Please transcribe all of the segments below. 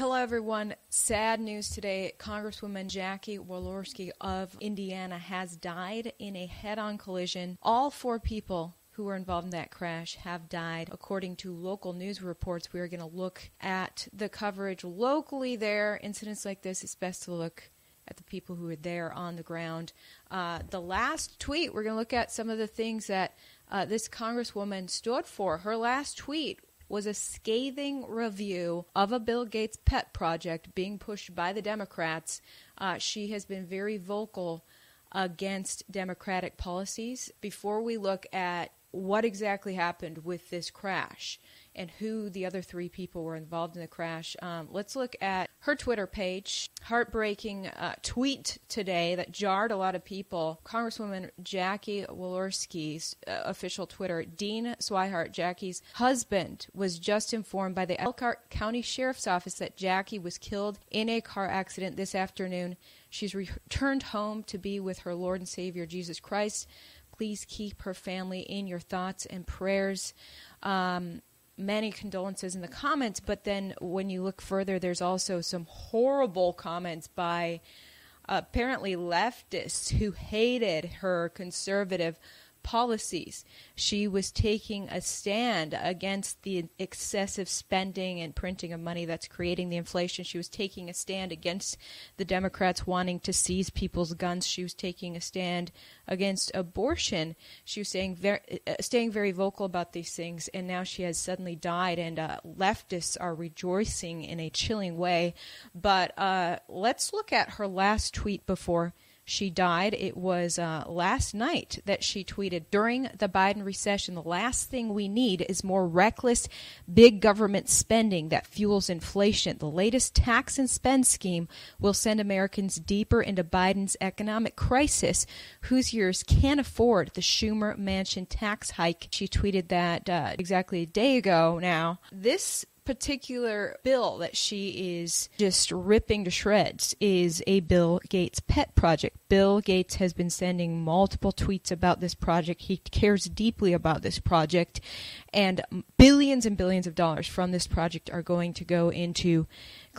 Hello, everyone. Sad news today. Congresswoman Jackie Walorski of Indiana has died in a head on collision. All four people who were involved in that crash have died. According to local news reports, we are going to look at the coverage locally there. Incidents like this, it's best to look at the people who are there on the ground. Uh, the last tweet, we're going to look at some of the things that uh, this Congresswoman stood for. Her last tweet was a scathing review of a Bill Gates pet project being pushed by the Democrats. Uh, she has been very vocal against Democratic policies. Before we look at what exactly happened with this crash, and who the other three people were involved in the crash. Um, let's look at her Twitter page. Heartbreaking uh, tweet today that jarred a lot of people. Congresswoman Jackie Walorski's uh, official Twitter. Dean Swihart, Jackie's husband, was just informed by the Elkhart County Sheriff's Office that Jackie was killed in a car accident this afternoon. She's returned home to be with her Lord and Savior Jesus Christ. Please keep her family in your thoughts and prayers. Um, many condolences in the comments, but then when you look further, there's also some horrible comments by apparently leftists who hated her conservative policies. She was taking a stand against the excessive spending and printing of money that's creating the inflation. She was taking a stand against the Democrats wanting to seize people's guns. She was taking a stand against abortion. She was staying very, uh, staying very vocal about these things, and now she has suddenly died, and uh, leftists are rejoicing in a chilling way. But uh, let's look at her last tweet before she died. It was uh, last night that she tweeted during the Biden recession. The last thing we need is more reckless, big government spending that fuels inflation. The latest tax and spend scheme will send Americans deeper into Biden's economic crisis. Hoosiers can't afford the Schumer Manchin tax hike. She tweeted that uh, exactly a day ago now. This particular bill that she is just ripping to shreds is a Bill Gates pet project. Bill Gates has been sending multiple tweets about this project. He cares deeply about this project, and billions and billions of dollars from this project are going to go into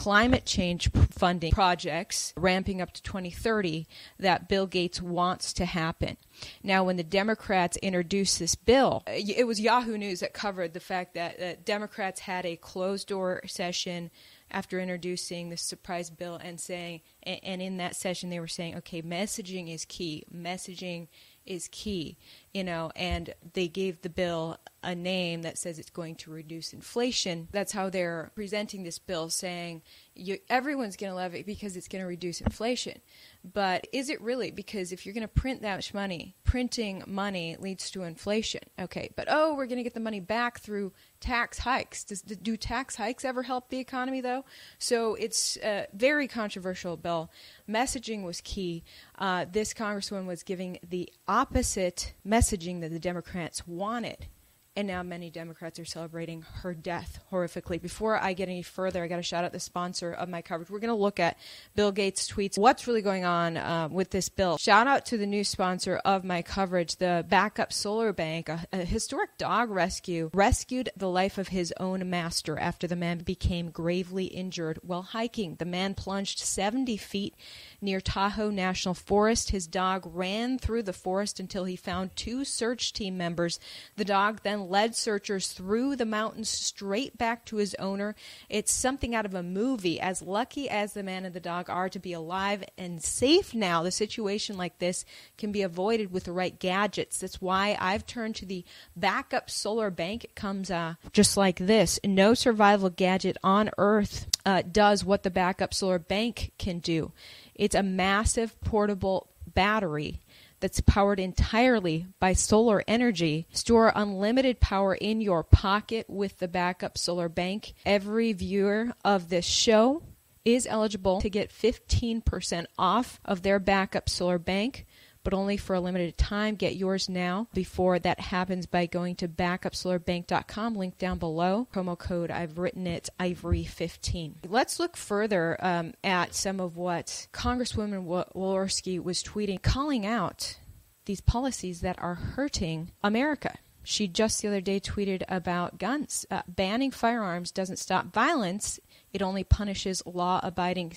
climate change funding projects ramping up to 2030 that Bill Gates wants to happen. Now, when the Democrats introduced this bill, it was Yahoo News that covered the fact that, that Democrats had a closed door session after introducing this surprise bill and saying, and in that session they were saying, okay, messaging is key. Messaging is key, you know, and they gave the bill a name that says it's going to reduce inflation. That's how they're presenting this bill, saying you, everyone's going to love it because it's going to reduce inflation. But is it really? Because if you're going to print that much money, printing money leads to inflation. Okay, but oh, we're going to get the money back through tax hikes. Does, do tax hikes ever help the economy, though? So it's a very controversial bill. Messaging was key. Uh, this congresswoman was giving the opposite messaging that the Democrats wanted and now many Democrats are celebrating her death horrifically. Before I get any further, I got to shout out the sponsor of my coverage. We're going to look at Bill Gates' tweets. What's really going on uh, with this bill? Shout out to the new sponsor of my coverage, the Backup Solar Bank, a, a historic dog rescue, rescued the life of his own master after the man became gravely injured while hiking. The man plunged 70 feet near Tahoe National Forest. His dog ran through the forest until he found two search team members. The dog then led searchers through the mountains straight back to his owner. It's something out of a movie. As lucky as the man and the dog are to be alive and safe now, the situation like this can be avoided with the right gadgets. That's why I've turned to the backup solar bank. It comes uh, just like this. No survival gadget on Earth uh, does what the backup solar bank can do. It's a massive portable battery that's powered entirely by solar energy. Store unlimited power in your pocket with the backup solar bank. Every viewer of this show is eligible to get 15% off of their backup solar bank but only for a limited time. Get yours now before that happens by going to backupsolarbank.com, link down below. Promo code, I've written it, Ivory15. Let's look further um, at some of what Congresswoman Walorski was tweeting, calling out these policies that are hurting America. She just the other day tweeted about guns. Uh, banning firearms doesn't stop violence, It only punishes law abiding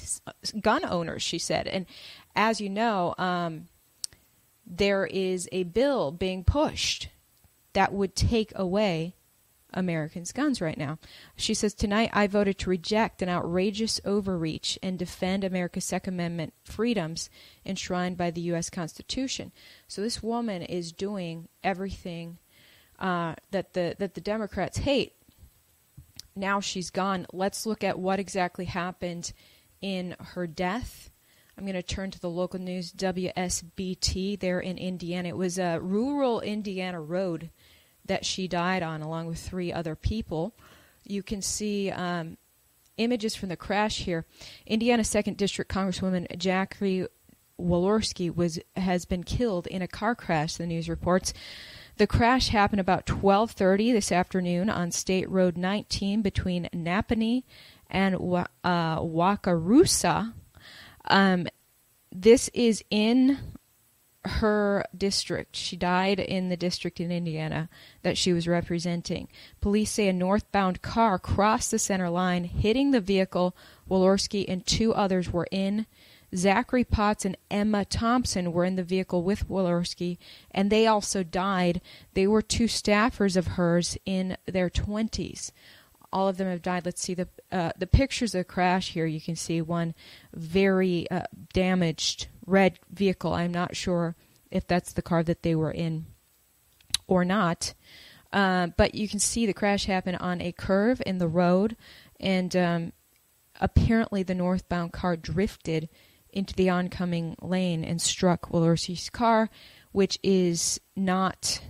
gun owners, she said. And as you know, um, there is a bill being pushed that would take away Americans' guns right now. She says, Tonight I voted to reject an outrageous overreach and defend America's Second Amendment freedoms enshrined by the U.S. Constitution. So this woman is doing everything uh, that the that the Democrats hate now she's gone. Let's look at what exactly happened in her death. I'm going to turn to the local news, WSBT, there in Indiana. It was a rural Indiana road that she died on, along with three other people. You can see um, images from the crash here. Indiana Second District Congresswoman Jackie Walorski was has been killed in a car crash. The news reports. The crash happened about 12:30 this afternoon on State Road 19 between Nappanee and uh, Wakarusa. Um, this is in her district. She died in the district in Indiana that she was representing. Police say a northbound car crossed the center line, hitting the vehicle. Walorski and two others were in. Zachary Potts and Emma Thompson were in the vehicle with Walorski, and they also died. They were two staffers of hers in their 20s. All of them have died. Let's see the uh, the pictures of the crash here. You can see one very uh, damaged red vehicle. I'm not sure if that's the car that they were in or not. Uh, but you can see the crash happen on a curve in the road, and um, apparently the northbound car drifted into the oncoming lane and struck Walorski's car, which is not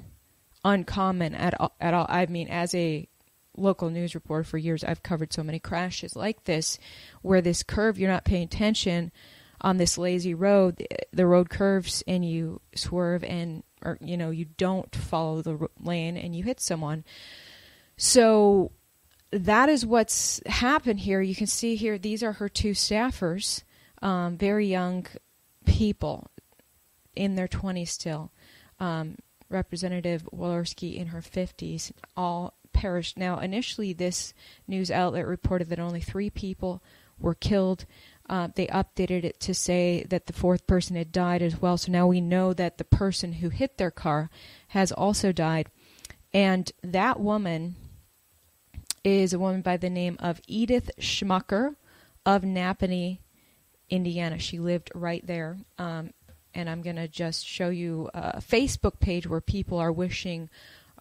uncommon at all, at all. I mean, as a local news reporter for years, I've covered so many crashes like this, where this curve you're not paying attention on this lazy road. The road curves and you swerve and or you know you don't follow the lane and you hit someone. So that is what's happened here. You can see here these are her two staffers um, very young people in their 20s still. Um, Representative Walorski in her 50s, all perished. Now, initially, this news outlet reported that only three people were killed. Uh, they updated it to say that the fourth person had died as well. So now we know that the person who hit their car has also died. And that woman is a woman by the name of Edith Schmucker of Nappanee, Indiana. She lived right there. Um, and I'm going to just show you a Facebook page where people are wishing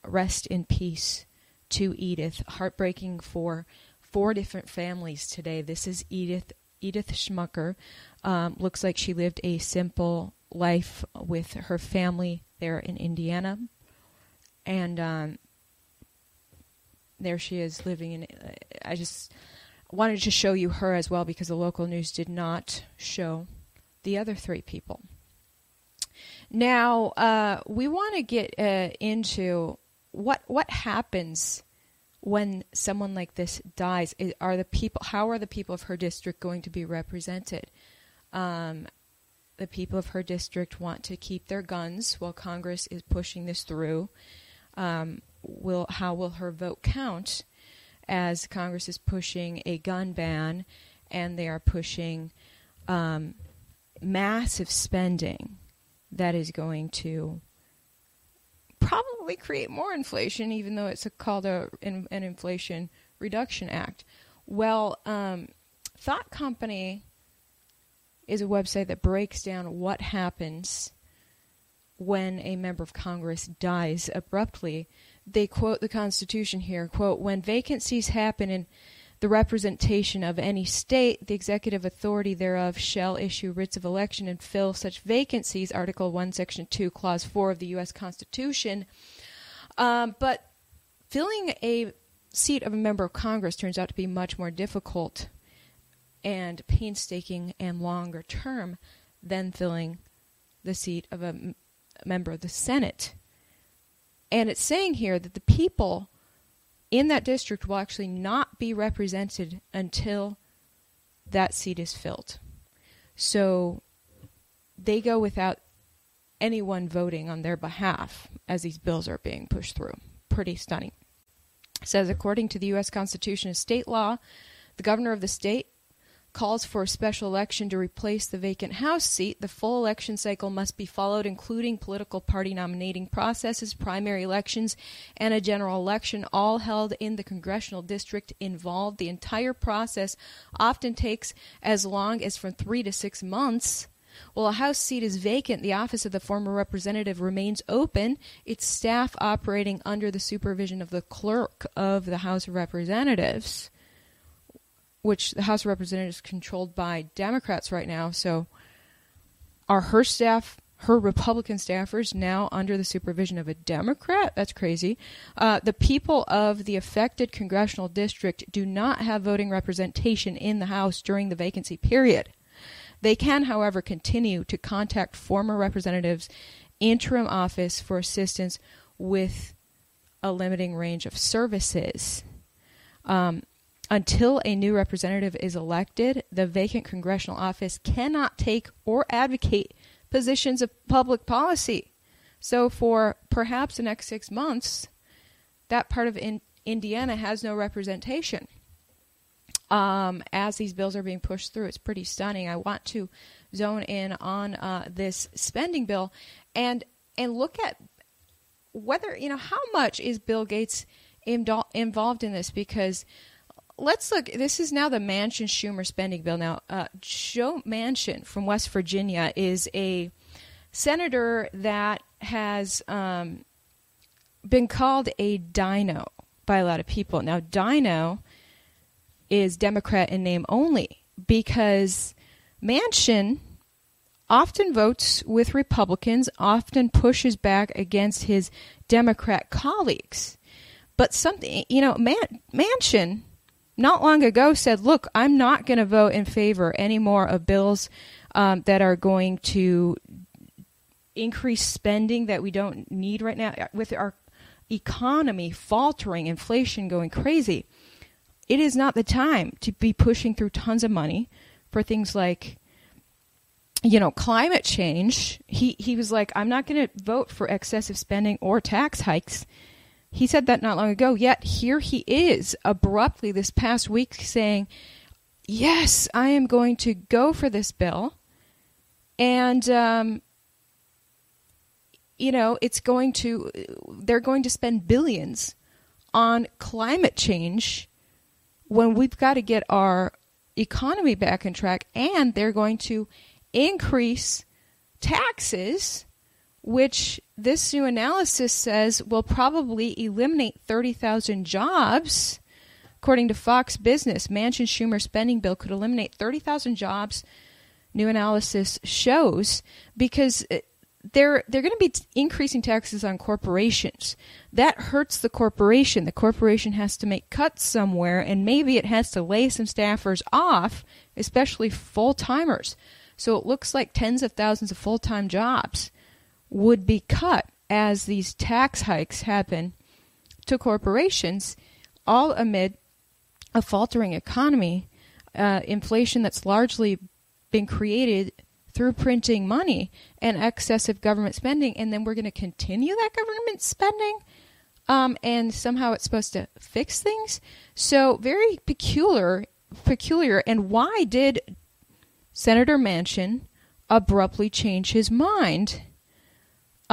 rest in peace to Edith. Heartbreaking for four different families today. This is Edith Edith Schmucker. Um, looks like she lived a simple life with her family there in Indiana, and um, there she is living in. I just wanted to show you her as well because the local news did not show the other three people. Now, uh, we want to get uh, into what what happens when someone like this dies. Are the people? How are the people of her district going to be represented? Um, the people of her district want to keep their guns while Congress is pushing this through. Um, will how will her vote count? as Congress is pushing a gun ban and they are pushing um, massive spending that is going to probably create more inflation, even though it's a, called a, an, an Inflation Reduction Act. Well, um, Thought Company is a website that breaks down what happens when a member of Congress dies abruptly they quote the Constitution here, quote, when vacancies happen in the representation of any state, the executive authority thereof shall issue writs of election and fill such vacancies, Article 1, Section 2, Clause 4 of the U.S. Constitution. Um, but filling a seat of a member of Congress turns out to be much more difficult and painstaking and longer term than filling the seat of a member of the Senate. And it's saying here that the people in that district will actually not be represented until that seat is filled. So they go without anyone voting on their behalf as these bills are being pushed through. Pretty stunning. It says according to the US Constitution and state law, The governor of the state calls for a special election to replace the vacant House seat. The full election cycle must be followed, including political party nominating processes, primary elections, and a general election, all held in the congressional district involved. The entire process often takes as long as from three to six months. While a House seat is vacant, the office of the former representative remains open, its staff operating under the supervision of the clerk of the House of Representatives which the House of Representatives is controlled by Democrats right now. So are her staff, her Republican staffers, now under the supervision of a Democrat? That's crazy. Uh, the people of the affected congressional district do not have voting representation in the House during the vacancy period. They can, however, continue to contact former representatives' interim office for assistance with a limiting range of services. Um, until a new representative is elected, the vacant congressional office cannot take or advocate positions of public policy. So, for perhaps the next six months, that part of in- Indiana has no representation. Um, as these bills are being pushed through, it's pretty stunning. I want to zone in on uh, this spending bill and and look at whether you know how much is Bill Gates involved in this because let's look. This is now the Manchin Schumer spending bill. Now, uh, Joe Manchin from West Virginia is a senator that has um, been called a dino by a lot of people. Now, dino is Democrat in name only because Manchin often votes with Republicans, often pushes back against his Democrat colleagues. But something, you know, Man- Manchin not long ago said, look, I'm not going to vote in favor anymore of bills um, that are going to increase spending that we don't need right now with our economy faltering, inflation going crazy. It is not the time to be pushing through tons of money for things like you know climate change he he was like i'm not going to vote for excessive spending or tax hikes he said that not long ago, yet here he is abruptly this past week saying, Yes, I am going to go for this bill. And, um, you know, it's going to, they're going to spend billions on climate change when we've got to get our economy back in track. And they're going to increase taxes which this new analysis says will probably eliminate 30,000 jobs. According to Fox Business, Manchin Schumer spending bill could eliminate 30,000 jobs. New analysis shows because uh, they're they're going to be increasing taxes on corporations. That hurts the corporation. The corporation has to make cuts somewhere, and maybe it has to lay some staffers off, especially full timers. So it looks like tens of thousands of full time jobs would be cut as these tax hikes happen to corporations, all amid a faltering economy, uh, inflation that's largely been created through printing money and excessive government spending, and then we're going to continue that government spending, um, and somehow it's supposed to fix things. So very peculiar, peculiar. And why did Senator Manchin abruptly change his mind?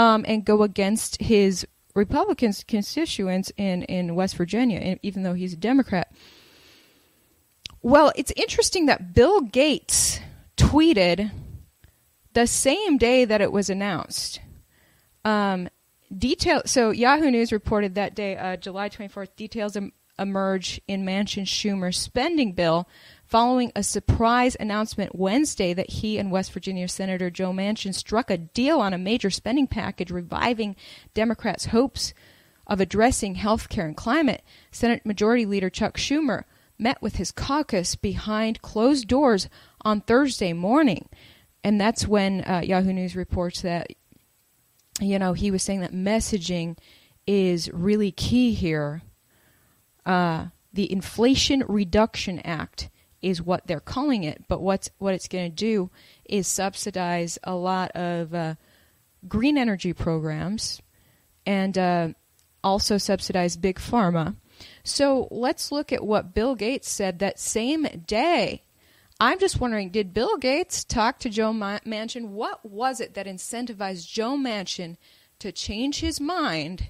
Um, and go against his Republican constituents in, in West Virginia, even though he's a Democrat. Well, it's interesting that Bill Gates tweeted the same day that it was announced. Um, detail. So Yahoo News reported that day, uh, July 24th, details em- emerge in Manchin Schumer's spending bill following a surprise announcement Wednesday that he and West Virginia Senator Joe Manchin struck a deal on a major spending package reviving Democrats' hopes of addressing health care and climate, Senate Majority Leader Chuck Schumer met with his caucus behind closed doors on Thursday morning. And that's when uh, Yahoo News reports that, you know, he was saying that messaging is really key here. Uh, the Inflation Reduction Act is what they're calling it. But what's what it's going to do is subsidize a lot of uh, green energy programs and uh, also subsidize big pharma. So let's look at what Bill Gates said that same day. I'm just wondering, did Bill Gates talk to Joe Manchin? What was it that incentivized Joe Manchin to change his mind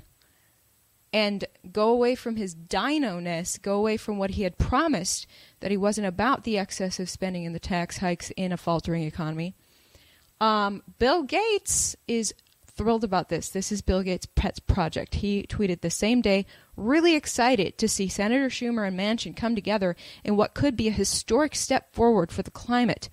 and go away from his dino-ness, go away from what he had promised that he wasn't about the excessive spending and the tax hikes in a faltering economy? Um, Bill Gates is thrilled about this. This is Bill Gates' pet project. He tweeted the same day, really excited to see Senator Schumer and Manchin come together in what could be a historic step forward for the climate.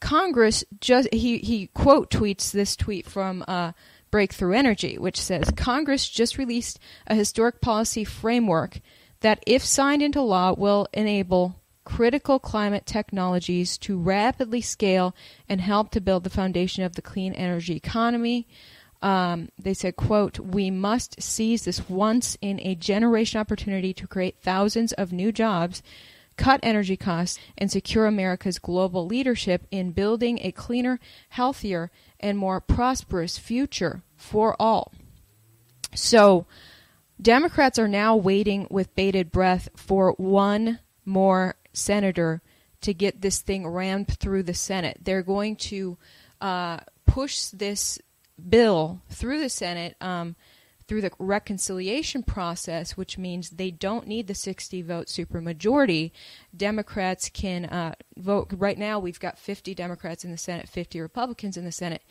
Congress just he he quote tweets this tweet from uh, Breakthrough Energy, which says Congress just released a historic policy framework that, if signed into law, will enable critical climate technologies to rapidly scale and help to build the foundation of the clean energy economy. Um, they said, quote, we must seize this once in a generation opportunity to create thousands of new jobs, cut energy costs, and secure America's global leadership in building a cleaner, healthier, and more prosperous future for all. So, Democrats are now waiting with bated breath for one more senator to get this thing rammed through the Senate. They're going to uh, push this bill through the Senate um, through the reconciliation process, which means they don't need the 60 vote supermajority. Democrats can uh, vote. Right now, we've got 50 Democrats in the Senate, 50 Republicans in the Senate.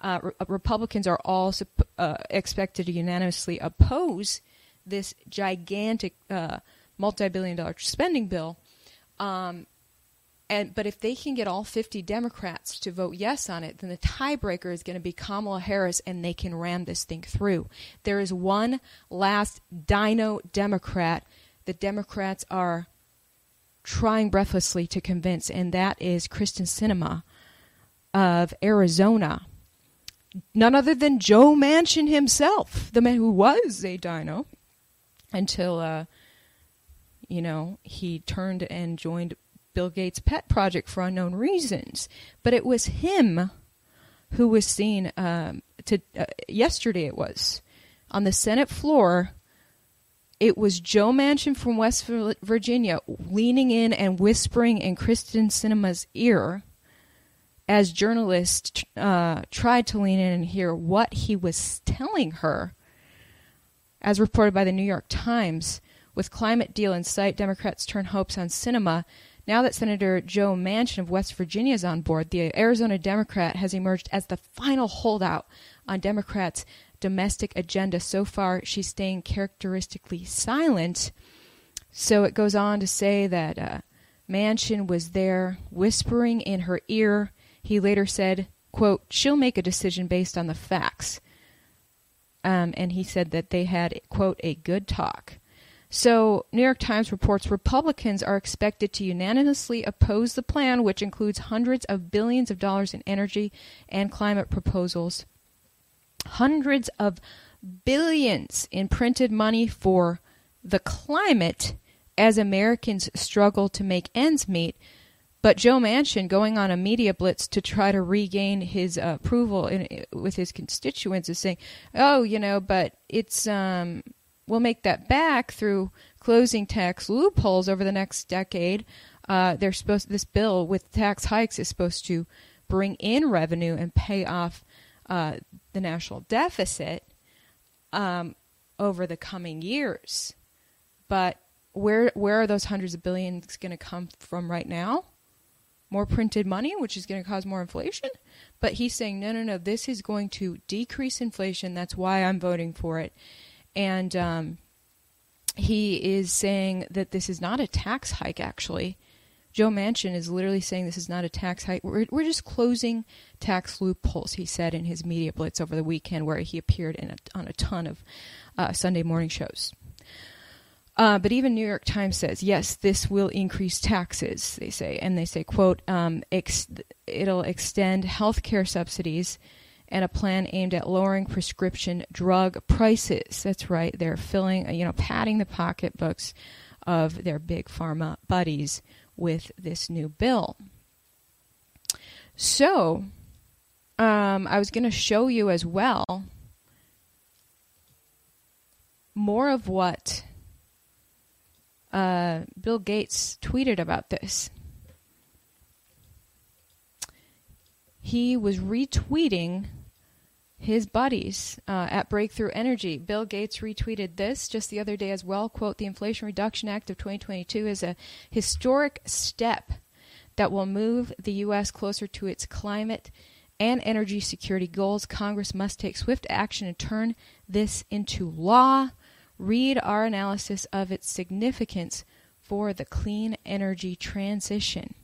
Uh, re- Republicans are all uh, expected to unanimously oppose this gigantic uh, multi billion dollar spending bill. Um, and but if they can get all 50 Democrats to vote yes on it, then the tiebreaker is going to be Kamala Harris, and they can ram this thing through. There is one last dino Democrat the Democrats are trying breathlessly to convince, and that is Kyrsten Sinema of Arizona. None other than Joe Manchin himself, the man who was a dino until, uh, you know, he turned and joined Bill Gates' pet project for unknown reasons. But it was him who was seen um, to uh, yesterday. It was on the Senate floor. It was Joe Manchin from West Virginia leaning in and whispering in Kyrsten Sinema's ear as journalists uh, tried to lean in and hear what he was telling her. As reported by the New York Times, with climate deal in sight, Democrats turn hopes on Sinema now that Senator Joe Manchin of West Virginia is on board, the Arizona Democrat has emerged as the final holdout on Democrats' domestic agenda. So far, she's staying characteristically silent. So it goes on to say that uh, Manchin was there whispering in her ear. He later said, quote, she'll make a decision based on the facts. Um, and he said that they had, quote, a good talk. So, New York Times reports Republicans are expected to unanimously oppose the plan, which includes hundreds of billions of dollars in energy and climate proposals, hundreds of billions in printed money for the climate as Americans struggle to make ends meet. But Joe Manchin going on a media blitz to try to regain his uh, approval in, with his constituents is saying, "Oh, you know, but it's um, we'll make that back through closing tax loopholes over the next decade. Uh, they're supposed this bill with tax hikes is supposed to bring in revenue and pay off uh, the national deficit um, over the coming years. But where where are those hundreds of billions going to come from right now? More printed money, which is going to cause more inflation. But he's saying, no, no, no, this is going to decrease inflation. That's why I'm voting for it and um, he is saying that this is not a tax hike. Actually, Joe Manchin is literally saying this is not a tax hike. We're we're just closing tax loopholes. He said in his media blitz over the weekend, where he appeared a, on a ton of uh, Sunday morning shows. Uh, but even New York Times says yes, this will increase taxes. They say, and they say, "quote um, ex- It'll extend health care subsidies." And a plan aimed at lowering prescription drug prices. That's right, they're filling, you know, padding the pocketbooks of their big pharma buddies with this new bill. So, um, I was going to show you as well more of what uh, Bill Gates tweeted about this. He was retweeting his buddies uh, at Breakthrough Energy. Bill Gates retweeted this just the other day as well. Quote, the Inflation Reduction Act of 2022 is a historic step that will move the U.S. closer to its climate and energy security goals. Congress must take swift action and turn this into law. Read our analysis of its significance for the clean energy transition.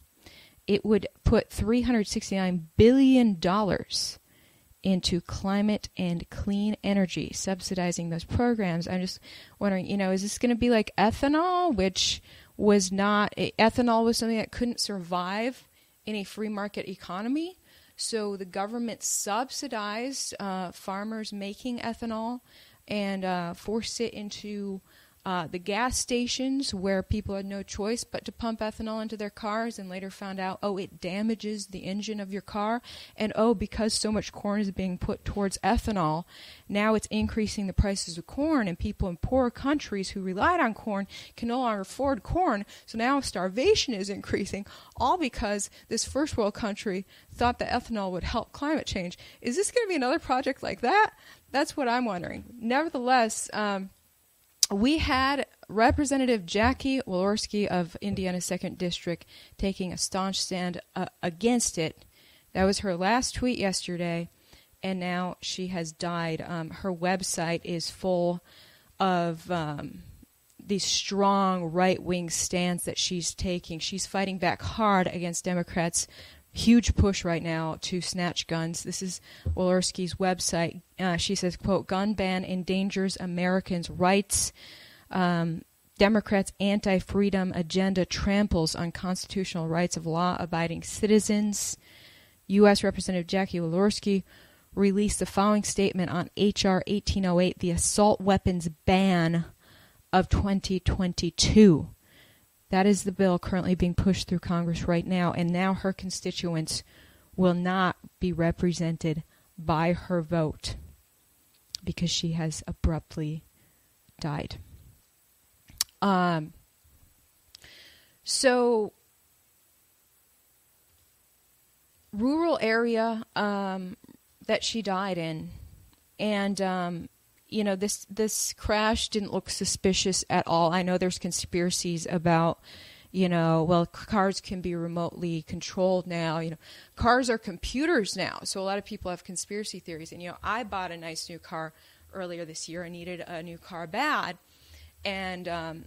It would put $369 billion into climate and clean energy, subsidizing those programs. I'm just wondering, you know, is this going to be like ethanol, which was not, ethanol was something that couldn't survive in a free market economy? So the government subsidized uh, farmers making ethanol and uh, force it into uh, the gas stations where people had no choice but to pump ethanol into their cars and later found out, oh, it damages the engine of your car. And oh, because so much corn is being put towards ethanol, now it's increasing the prices of corn, and people in poor countries who relied on corn can no longer afford corn. So now starvation is increasing, all because this first world country thought that ethanol would help climate change. Is this going to be another project like that? That's what I'm wondering. Nevertheless, um, we had Representative Jackie Walorski of Indiana's second district taking a staunch stand uh, against it. That was her last tweet yesterday, and now she has died. Um, her website is full of um, these strong right wing stands that she's taking. She's fighting back hard against Democrats huge push right now to snatch guns. This is Walorski's website. Uh, she says, "quote Gun ban endangers Americans' rights." Um, Democrats' anti-freedom agenda tramples on constitutional rights of law-abiding citizens. U.S. Representative Jackie Walorski released the following statement on H.R. 1808, the assault weapons ban of 2022. That is the bill currently being pushed through Congress right now, and now her constituents will not be represented by her vote because she has abruptly died. Um, so, rural area um, that she died in, and um, you know this this crash didn't look suspicious at all. I know there's conspiracies about you know well cars can be remotely controlled now you know cars are computers now. So a lot of people have conspiracy theories. And you know i bought a nice new car earlier this year. I needed a new car bad. And um,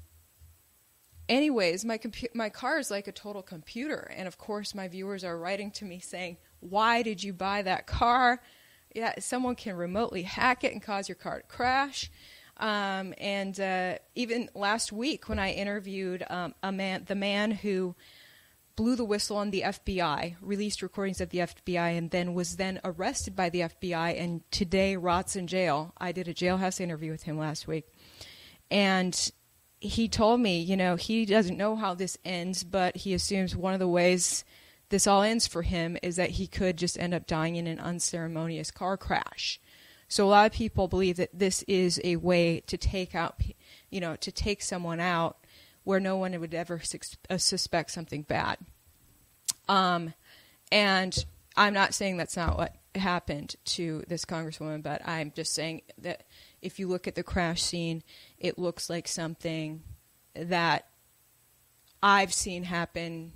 anyways my compu- my car is like a total computer. And of course my viewers are writing to me saying why did you buy that car yeah, someone can remotely hack it and cause your car to crash. Um, and uh, even last week, when I interviewed um, a man, the man who blew the whistle on the FBI, released recordings of the FBI, and then was then arrested by the FBI, and today rots in jail. I did a jailhouse interview with him last week, and he told me, you know, he doesn't know how this ends, but he assumes one of the ways this all ends for him is that he could just end up dying in an unceremonious car crash. So a lot of people believe that this is a way to take out, you know, to take someone out where no one would ever uh, suspect something bad. Um, and I'm not saying that's not what happened to this congresswoman, but I'm just saying that if you look at the crash scene, it looks like something that I've seen happen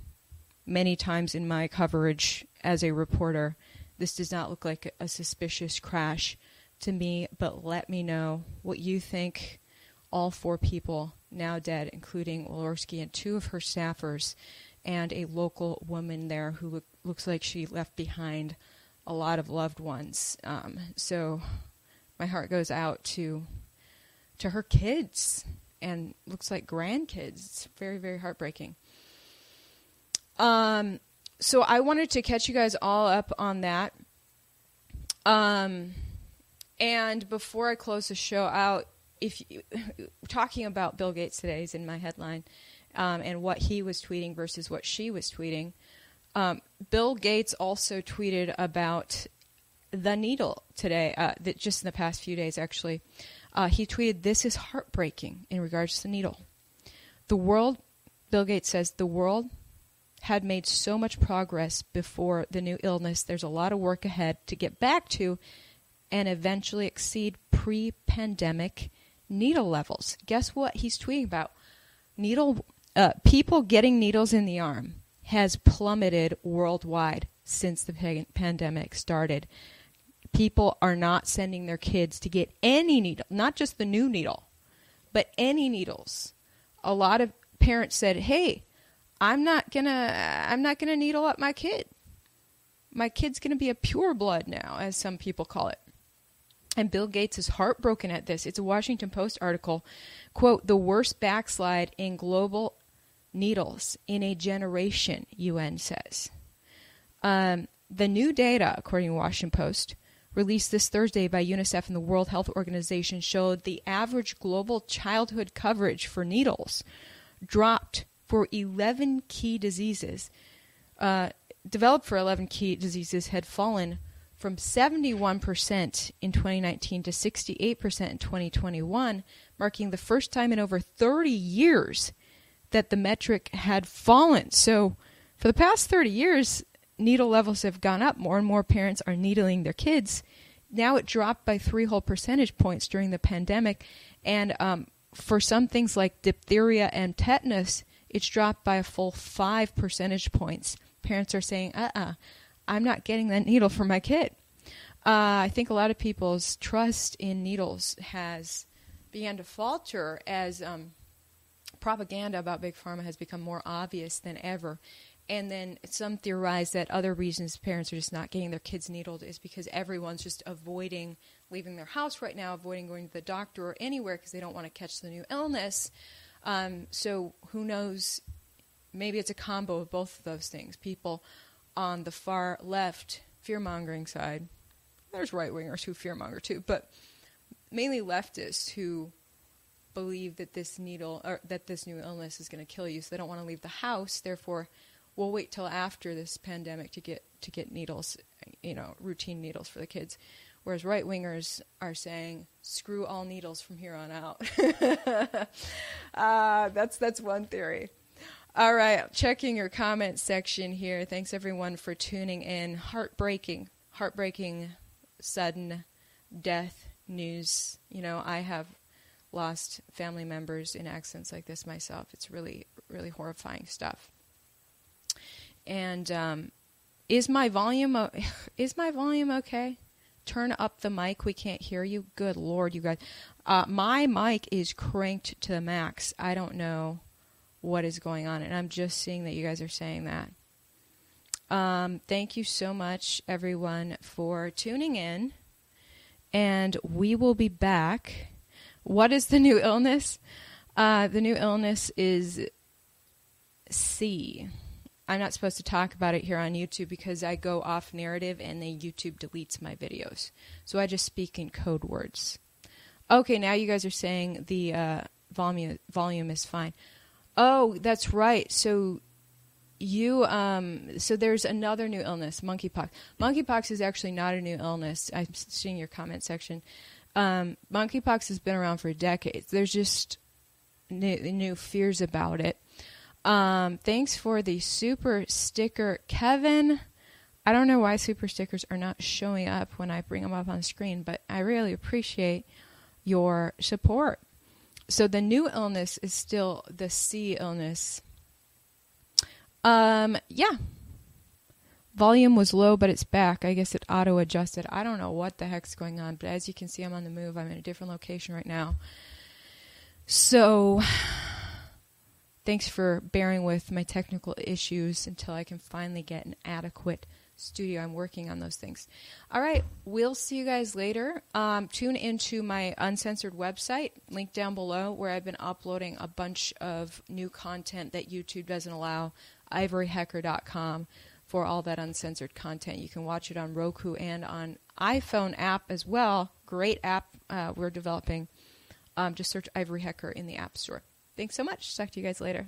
many times in my coverage as a reporter. This does not look like a suspicious crash to me, but let me know what you think. All four people now dead, including Walorski and two of her staffers, and a local woman there who look, looks like she left behind a lot of loved ones. Um, so my heart goes out to to her kids and looks like grandkids. It's very very heartbreaking. Um, so I wanted to catch you guys all up on that. Um, and before I close the show out, if you, talking about Bill Gates today is in my headline, um, and what he was tweeting versus what she was tweeting. Um, Bill Gates also tweeted about the needle today, uh, that just in the past few days, actually. Uh, he tweeted, This is heartbreaking in regards to the needle. The world, Bill Gates says, the world had made so much progress before the new illness. There's a lot of work ahead to get back to and eventually exceed pre pandemic needle levels. Guess what he's tweeting about? Needle uh, people getting needles in the arm has plummeted worldwide since the pandemic started. People are not sending their kids to get any needle, not just the new needle, but any needles. A lot of parents said, "Hey, I'm not gonna I'm not gonna needle up my kid. My kid's gonna be a pure blood now, as some people call it. And Bill Gates is heartbroken at this. It's a Washington Post article. Quote, the worst backslide in global needles in a generation, UN says. Um, the new data, according to Washington Post, released this Thursday by UNICEF and the World Health Organization showed the average global childhood coverage for needles dropped for 11 key diseases, uh, developed for 11 key diseases, had fallen from 71% in 2019 to 68% in 2021, marking the first time in over 30 years that the metric had fallen. So, for the past 30 years, needle levels have gone up. More and more parents are needling their kids. Now it dropped by three whole percentage points during the pandemic. And um, for some things like diphtheria and tetanus, it's dropped by a full five percentage points. Parents are saying, uh uh-uh, uh, i am not getting that needle for my kid. Uh, I think a lot of people's trust in needles has began to falter as um, propaganda about big pharma has become more obvious than ever. And then some theorize that other reasons parents are just not getting their kids needled is because everyone's just avoiding leaving their house right now, avoiding going to the doctor or anywhere because they don't want to catch the new illness. Um, so who knows? Maybe it's a combo of both of those things. People on the far left fear mongering side. There's right wingers who fear monger too, but mainly leftists who believe that this needle or that this new illness is going to kill you, so they don't want to leave the house. Therefore, we'll wait till after this pandemic to get to get needles, you know, routine needles for the kids. Whereas right wingers are saying, screw all needles from here on out. uh, that's, that's one theory. All right, checking your comment section here. Thanks everyone for tuning in. Heartbreaking, heartbreaking, sudden death news. You know, I have lost family members in accidents like this myself. It's really, really horrifying stuff. And um, is my volume is my volume okay? Turn up the mic. We can't hear you. Good Lord, you guys. Uh, my mic is cranked to the max. I don't know what is going on, and I'm just seeing that you guys are saying that. Um, thank you so much, everyone, for tuning in. And we will be back. What is the new illness? Uh, the new illness is C. I'm not supposed to talk about it here on YouTube because I go off narrative and then YouTube deletes my videos. So I just speak in code words. Okay, now you guys are saying the uh, volume volume is fine. Oh, that's right. So you um so there's another new illness, monkeypox. Monkeypox is actually not a new illness. I'm seeing your comment section. Um, monkeypox has been around for decades. There's just new, new fears about it. Um, thanks for the super sticker, Kevin. I don't know why super stickers are not showing up when I bring them up on screen, but I really appreciate your support. So the new illness is still the C illness. Um, yeah. Volume was low, but it's back. I guess it auto adjusted. I don't know what the heck's going on, but as you can see, I'm on the move. I'm in a different location right now. So Thanks for bearing with my technical issues until I can finally get an adequate studio. I'm working on those things. All right, we'll see you guys later. Um, tune into my uncensored website, link down below, where I've been uploading a bunch of new content that YouTube doesn't allow. IvoryHecker.com for all that uncensored content. You can watch it on Roku and on iPhone app as well. Great app uh, we're developing. Um, just search Ivory Hecker in the App Store. Thanks so much. Talk to you guys later.